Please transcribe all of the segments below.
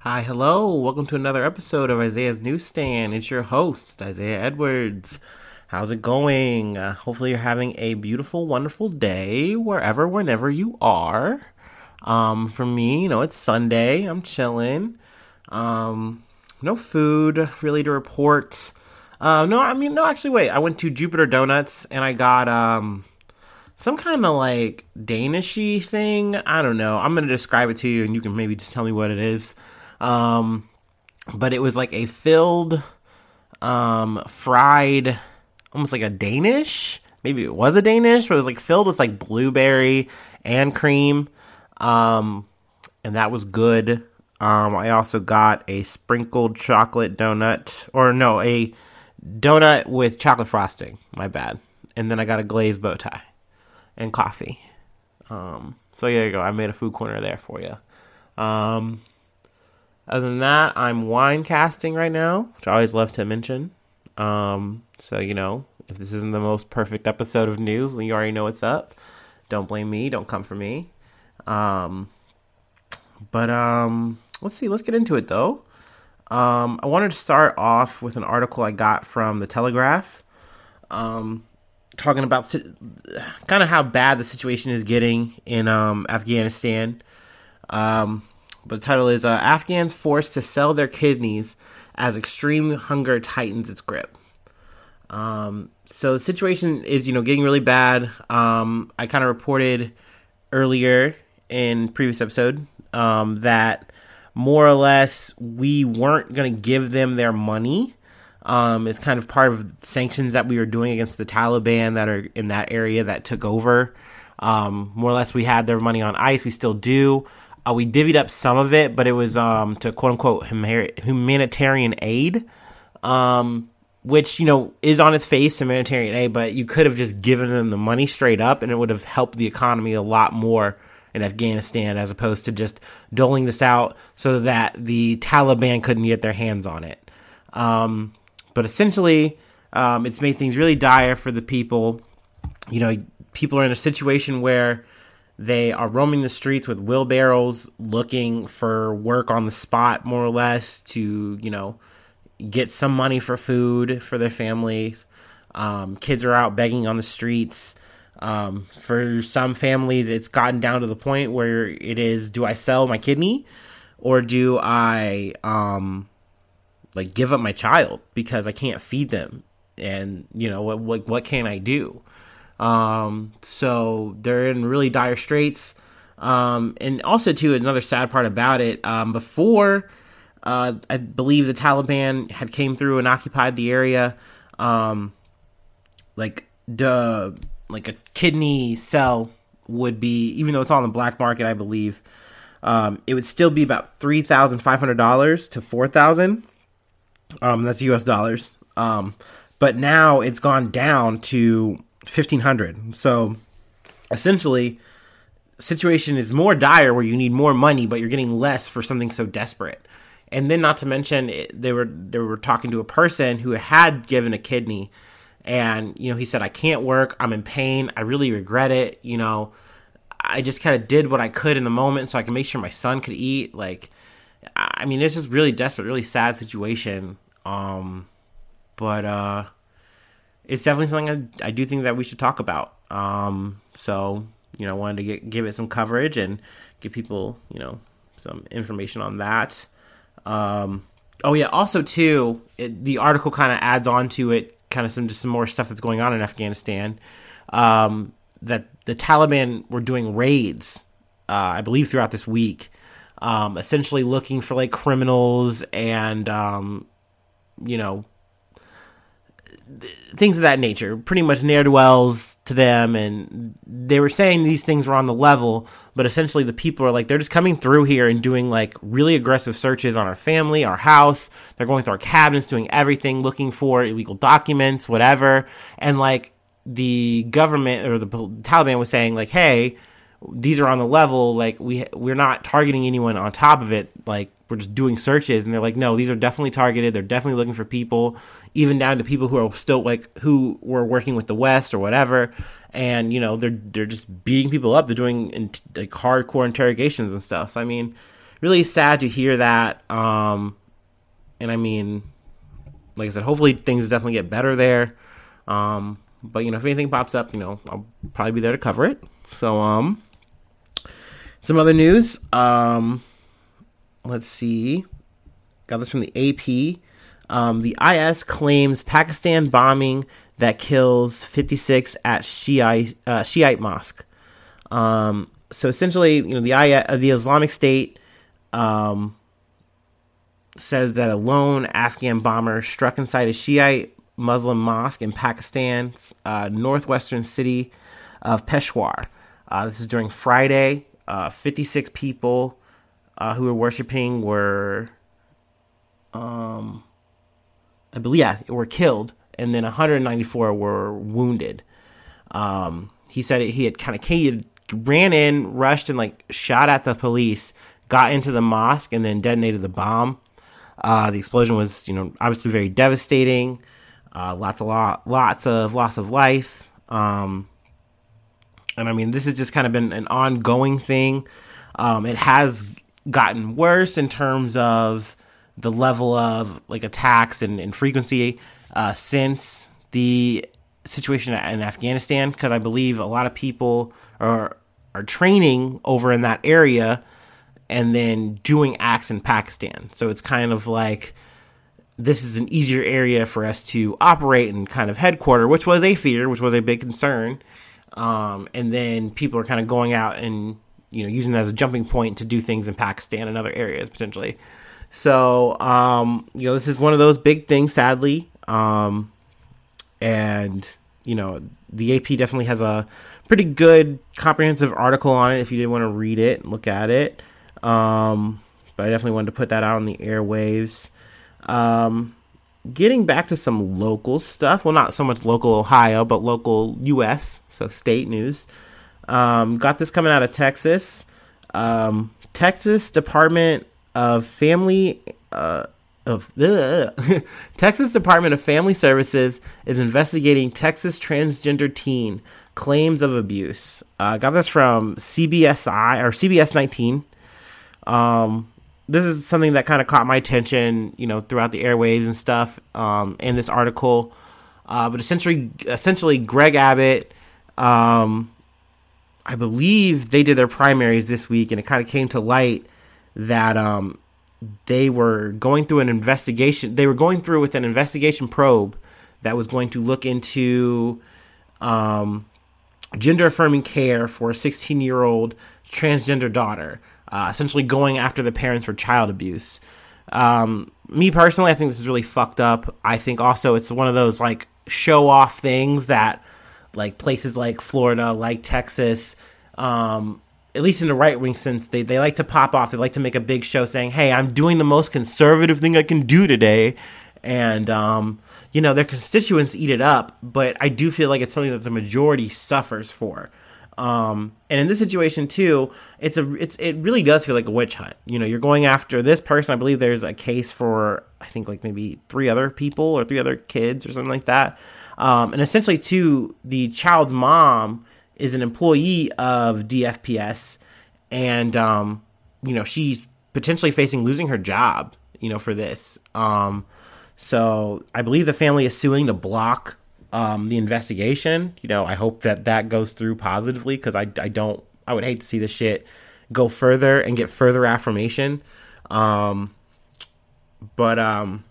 Hi, hello. Welcome to another episode of Isaiah's Newsstand. It's your host, Isaiah Edwards. How's it going? Uh, hopefully, you're having a beautiful, wonderful day wherever, whenever you are. Um, for me, you know, it's Sunday. I'm chilling. Um, no food really to report. Uh, no, I mean, no, actually, wait. I went to Jupiter Donuts and I got um some kind of like Danishy thing. I don't know. I'm gonna describe it to you, and you can maybe just tell me what it is. Um, but it was like a filled, um, fried almost like a Danish. Maybe it was a Danish, but it was like filled with like blueberry and cream. Um, and that was good. Um, I also got a sprinkled chocolate donut, or no, a donut with chocolate frosting. My bad. And then I got a glazed bow tie and coffee. Um, so there you go. I made a food corner there for you. Um, other than that, I'm wine casting right now, which I always love to mention. Um, so, you know, if this isn't the most perfect episode of news, and you already know what's up. Don't blame me. Don't come for me. Um, but um, let's see. Let's get into it though. Um, I wanted to start off with an article I got from the Telegraph, um, talking about kind of how bad the situation is getting in um, Afghanistan. Um, but the title is uh, Afghans forced to sell their kidneys as extreme hunger tightens its grip. Um, so the situation is, you know, getting really bad. Um, I kind of reported earlier in previous episode um, that more or less we weren't going to give them their money. Um, it's kind of part of sanctions that we were doing against the Taliban that are in that area that took over. Um, more or less, we had their money on ice. We still do. Uh, we divvied up some of it, but it was um, to quote unquote humanitarian aid, um, which you know is on its face humanitarian aid. But you could have just given them the money straight up, and it would have helped the economy a lot more in Afghanistan, as opposed to just doling this out so that the Taliban couldn't get their hands on it. Um, but essentially, um, it's made things really dire for the people. You know, people are in a situation where they are roaming the streets with wheelbarrows looking for work on the spot, more or less, to, you know, get some money for food for their families. Um, kids are out begging on the streets. Um, for some families, it's gotten down to the point where it is do I sell my kidney or do I, um, like, give up my child because I can't feed them? And, you know, what, what, what can I do? Um, so they're in really dire straits. Um, and also, too, another sad part about it, um, before uh, I believe the Taliban had came through and occupied the area, um, like the like a kidney cell would be, even though it's on the black market, I believe, um, it would still be about three thousand five hundred dollars to four thousand. Um, that's U.S. dollars. Um, but now it's gone down to 1500 so essentially situation is more dire where you need more money but you're getting less for something so desperate. And then not to mention it, they were they were talking to a person who had given a kidney and you know he said i can't work. I'm in pain. I really regret it. You know i just kind of did what i could in the moment so i can make sure my son could eat. Like i mean it's just really desperate really sad situation um but uh it's definitely something I, I do think that we should talk about. Um, so you know, I wanted to get, give it some coverage and give people you know some information on that. Um, oh yeah, also too, it, the article kind of adds on to it, kind of some just some more stuff that's going on in Afghanistan. Um, that the Taliban were doing raids, uh, I believe, throughout this week, um, essentially looking for like criminals and um, you know things of that nature, pretty much ne'er do wells to them. And they were saying these things were on the level, but essentially the people are like, they're just coming through here and doing like really aggressive searches on our family, our house. They're going through our cabinets, doing everything, looking for illegal documents, whatever. And like the government or the Taliban was saying, like, hey, these are on the level. Like we we're not targeting anyone on top of it. Like we're just doing searches and they're like, no, these are definitely targeted. They're definitely looking for people, even down to people who are still like who were working with the West or whatever. And you know, they're they're just beating people up. They're doing in, like hardcore interrogations and stuff. So I mean, really sad to hear that. Um, and I mean, like I said, hopefully things definitely get better there. Um, but you know, if anything pops up, you know, I'll probably be there to cover it. So um, some other news. Um, let's see. Got this from the AP. Um, the IS claims Pakistan bombing that kills 56 at Shiite, uh, Shiite mosque. Um, so essentially, you know, the uh, the Islamic State um, says that a lone Afghan bomber struck inside a Shiite Muslim mosque in Pakistan's uh, northwestern city of Peshawar. Uh, this is during Friday. Uh, 56 people uh, who were worshiping were, um, I believe, yeah, were killed, and then 194 were wounded. Um, he said he had kind of ran in, rushed, and like shot at the police, got into the mosque, and then detonated the bomb. Uh, the explosion was, you know, obviously very devastating. Uh, lots of lot, lots of loss of life. Um, and I mean, this has just kind of been an ongoing thing. Um, it has gotten worse in terms of the level of like attacks and, and frequency uh, since the situation in Afghanistan, because I believe a lot of people are are training over in that area and then doing acts in Pakistan. So it's kind of like this is an easier area for us to operate and kind of headquarter, which was a fear, which was a big concern. Um, and then people are kind of going out and you know using it as a jumping point to do things in Pakistan and other areas potentially. So um, you know this is one of those big things, sadly. Um, and you know the AP definitely has a pretty good comprehensive article on it if you did want to read it and look at it. Um, but I definitely wanted to put that out on the airwaves. Um, getting back to some local stuff. Well, not so much local Ohio, but local U.S. So state news. Um, got this coming out of Texas. Um, Texas Department of Family uh, of the Texas Department of Family Services is investigating Texas transgender teen claims of abuse. Uh, got this from CBSI or CBS 19. Um, this is something that kind of caught my attention, you know, throughout the airwaves and stuff um, in this article. Uh, but essentially, essentially, Greg Abbott, um, I believe they did their primaries this week, and it kind of came to light that um, they were going through an investigation. They were going through with an investigation probe that was going to look into um, gender affirming care for a 16 year old transgender daughter uh, essentially going after the parents for child abuse. Um, me personally, I think this is really fucked up. I think also it's one of those like show off things that like places like Florida, like Texas, um, at least in the right wing sense, they, they like to pop off. They like to make a big show saying, hey, I'm doing the most conservative thing I can do today. And, um, you know, their constituents eat it up, but I do feel like it's something that the majority suffers for. Um, and in this situation too, it's a it's it really does feel like a witch hunt. You know, you're going after this person. I believe there's a case for I think like maybe three other people or three other kids or something like that. Um, and essentially, too, the child's mom is an employee of DFPS, and um, you know she's potentially facing losing her job. You know, for this. Um, so I believe the family is suing to block um, the investigation. You know, I hope that that goes through positively because I, I don't, I would hate to see the shit go further and get further affirmation. Um, but, um,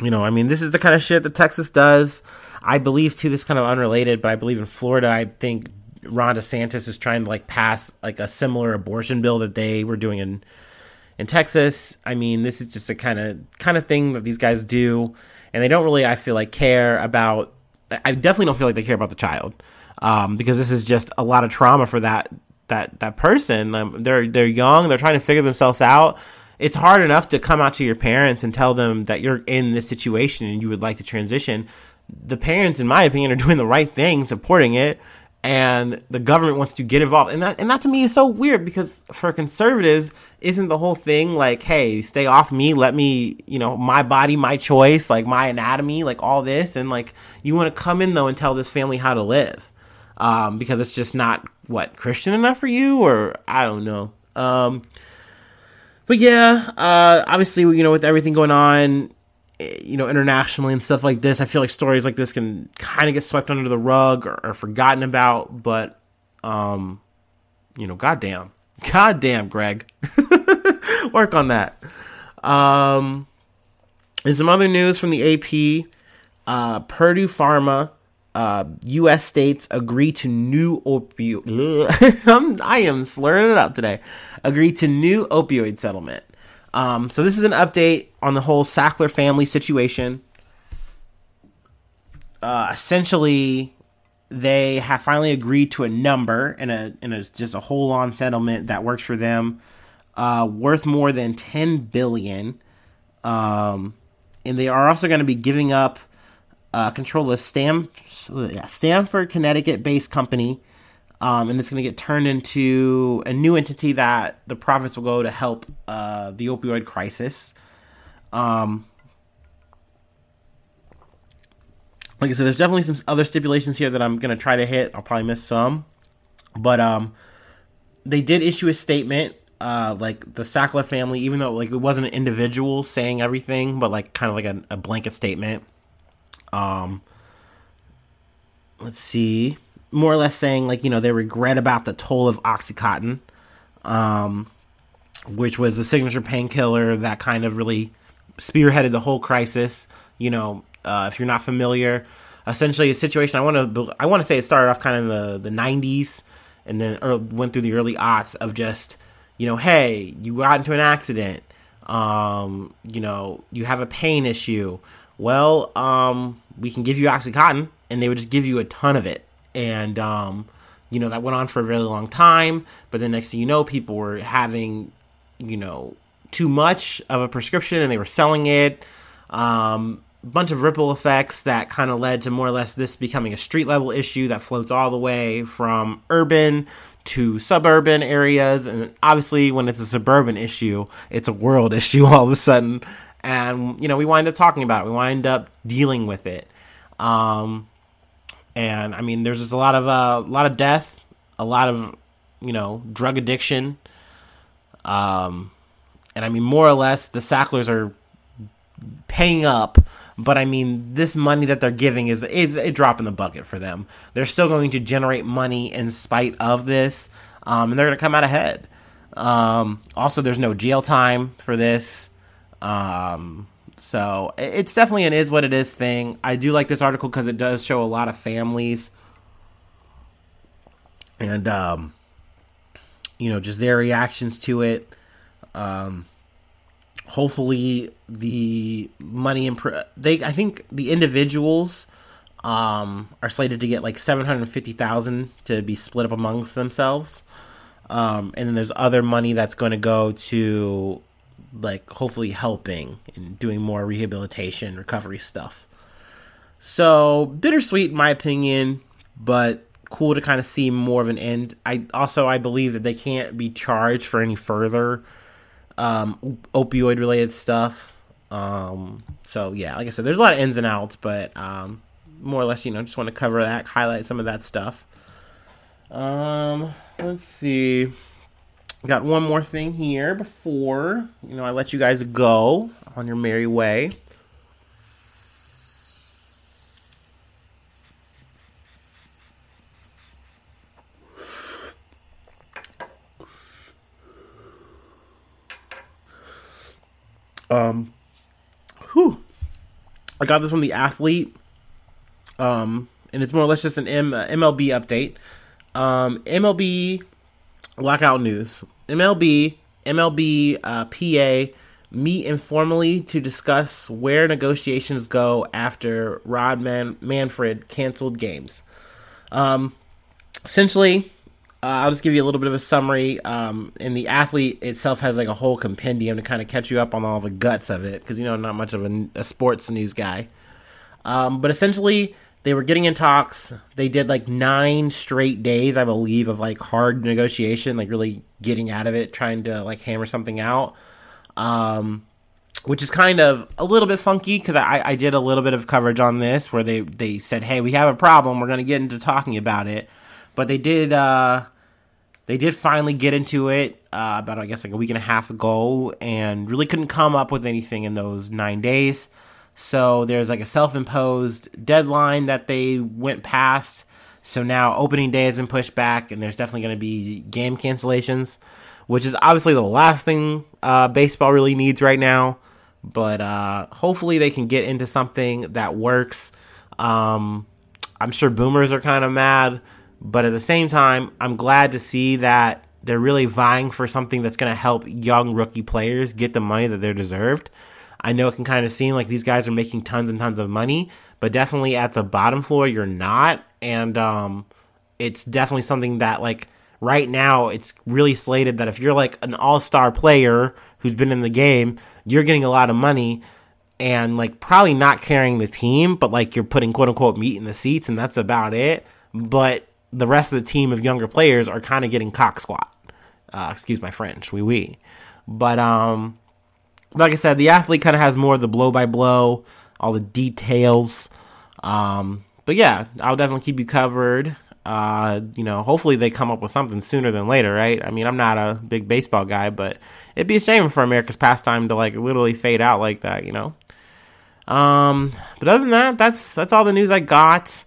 you know, I mean, this is the kind of shit that Texas does. I believe too, this kind of unrelated, but I believe in Florida, I think Ron DeSantis is trying to like pass like a similar abortion bill that they were doing in in Texas. I mean, this is just a kind of kind of thing that these guys do, and they don't really, I feel like, care about I definitely don't feel like they care about the child um, because this is just a lot of trauma for that that that person. Um, they're they're young. They're trying to figure themselves out. It's hard enough to come out to your parents and tell them that you're in this situation and you would like to transition. The parents, in my opinion, are doing the right thing, supporting it, and the government wants to get involved. And that and that to me is so weird because for conservatives, isn't the whole thing like, hey, stay off me, let me, you know, my body, my choice, like my anatomy, like all this, and like you want to come in though and tell this family how to live, um, because it's just not what Christian enough for you, or I don't know. Um, but yeah, uh, obviously, you know, with everything going on, you know, internationally and stuff like this, I feel like stories like this can kind of get swept under the rug or, or forgotten about. But, um, you know, goddamn, goddamn, Greg, work on that. Um, and some other news from the AP: uh, Purdue Pharma uh, U.S. states agree to new opioid. I am slurring it up today. Agree to new opioid settlement. Um, so this is an update on the whole Sackler family situation. Uh, essentially, they have finally agreed to a number and a and a, just a whole on settlement that works for them, uh, worth more than ten billion. Um, and they are also going to be giving up uh, control of Stam- Stamford, Connecticut based company. Um, and it's going to get turned into a new entity that the profits will go to help uh, the opioid crisis. Um, like I said, there's definitely some other stipulations here that I'm going to try to hit. I'll probably miss some. But um, they did issue a statement uh, like the Sackler family, even though like it wasn't an individual saying everything, but like kind of like a, a blanket statement. Um, let's see, more or less saying like you know they regret about the toll of OxyContin, um, which was the signature painkiller that kind of really spearheaded the whole crisis. You know, uh, if you're not familiar, essentially a situation I want to I want to say it started off kind of in the the 90s and then or went through the early aughts of just you know hey you got into an accident um, you know you have a pain issue well, um, we can give you Oxycontin, and they would just give you a ton of it. And, um, you know, that went on for a really long time. But the next thing you know, people were having, you know, too much of a prescription and they were selling it. Um, bunch of ripple effects that kind of led to more or less this becoming a street level issue that floats all the way from urban to suburban areas. And obviously, when it's a suburban issue, it's a world issue all of a sudden and you know we wind up talking about it. We wind up dealing with it. Um, and I mean, there's just a lot of uh, a lot of death, a lot of you know drug addiction. Um, and I mean, more or less, the Sacklers are paying up. But I mean, this money that they're giving is is a drop in the bucket for them. They're still going to generate money in spite of this, um, and they're going to come out ahead. Um, also, there's no jail time for this. Um, so it's definitely an is what it is thing. I do like this article because it does show a lot of families and um, you know just their reactions to it. Um, hopefully the money imp- they I think the individuals um, are slated to get like seven hundred fifty thousand to be split up amongst themselves. Um, and then there's other money that's going to go to like hopefully helping and doing more rehabilitation recovery stuff. So bittersweet in my opinion but cool to kind of see more of an end. I also i believe that they can't be charged for any further um, opioid related stuff. Um, so yeah like i said there's a lot of ins and outs but um, more or less you know just want to cover that highlight some of that stuff. Um, let's see Got one more thing here before, you know, I let you guys go on your merry way. Um, whew. I got this from the athlete. Um, and it's more or less just an M- uh, MLB update. Um, MLB lockout news. MLB, MLB uh, PA meet informally to discuss where negotiations go after Rob Man- Manfred canceled games. Um, essentially, uh, I'll just give you a little bit of a summary. Um, and the athlete itself has like a whole compendium to kind of catch you up on all the guts of it because you know not much of a, a sports news guy. Um, but essentially, they were getting in talks. They did like nine straight days, I believe, of like hard negotiation, like really getting out of it, trying to like hammer something out. Um, which is kind of a little bit funky because I, I did a little bit of coverage on this where they, they said, hey, we have a problem. We're going to get into talking about it. But they did uh, they did finally get into it uh, about I guess like a week and a half ago, and really couldn't come up with anything in those nine days. So there's like a self-imposed deadline that they went past. So now opening day has been pushed back, and there's definitely going to be game cancellations, which is obviously the last thing uh, baseball really needs right now. But uh, hopefully they can get into something that works. Um, I'm sure boomers are kind of mad, but at the same time, I'm glad to see that they're really vying for something that's going to help young rookie players get the money that they're deserved. I know it can kind of seem like these guys are making tons and tons of money, but definitely at the bottom floor, you're not. And um, it's definitely something that, like, right now, it's really slated that if you're like an all star player who's been in the game, you're getting a lot of money and, like, probably not carrying the team, but, like, you're putting quote unquote meat in the seats, and that's about it. But the rest of the team of younger players are kind of getting cock squat. Uh, excuse my French, wee oui, wee. Oui. But, um, like I said, the athlete kind of has more of the blow by blow, all the details. Um, but yeah, I'll definitely keep you covered. Uh, you know, hopefully they come up with something sooner than later, right? I mean, I'm not a big baseball guy, but it'd be a shame for America's pastime to like literally fade out like that, you know. Um, but other than that, that's that's all the news I got.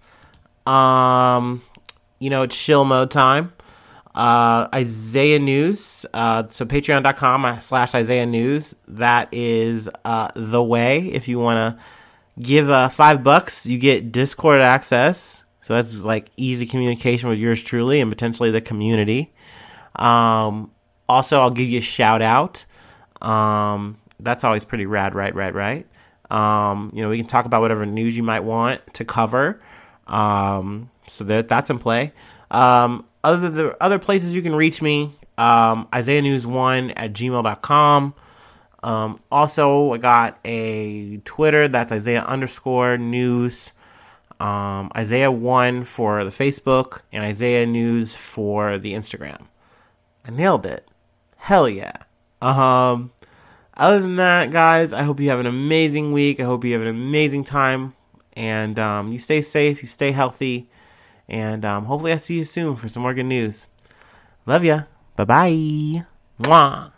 Um, you know, it's chill mode time uh, Isaiah News. Uh, so patreon.com slash Isaiah News. That is uh, the way. If you want to give uh, five bucks, you get Discord access. So that's like easy communication with yours truly and potentially the community. Um, also, I'll give you a shout out. Um, that's always pretty rad, right, right, right. Um, you know, we can talk about whatever news you might want to cover. Um, so that that's in play. Um, other the other places you can reach me, um, Isaiah News One at gmail.com. Um, also, I got a Twitter that's Isaiah underscore news. Um, Isaiah One for the Facebook and Isaiah News for the Instagram. I nailed it. Hell yeah. Um, other than that, guys, I hope you have an amazing week. I hope you have an amazing time, and um, you stay safe, you stay healthy. And um, hopefully, I see you soon for some more good news. Love ya. Bye bye. Mwah.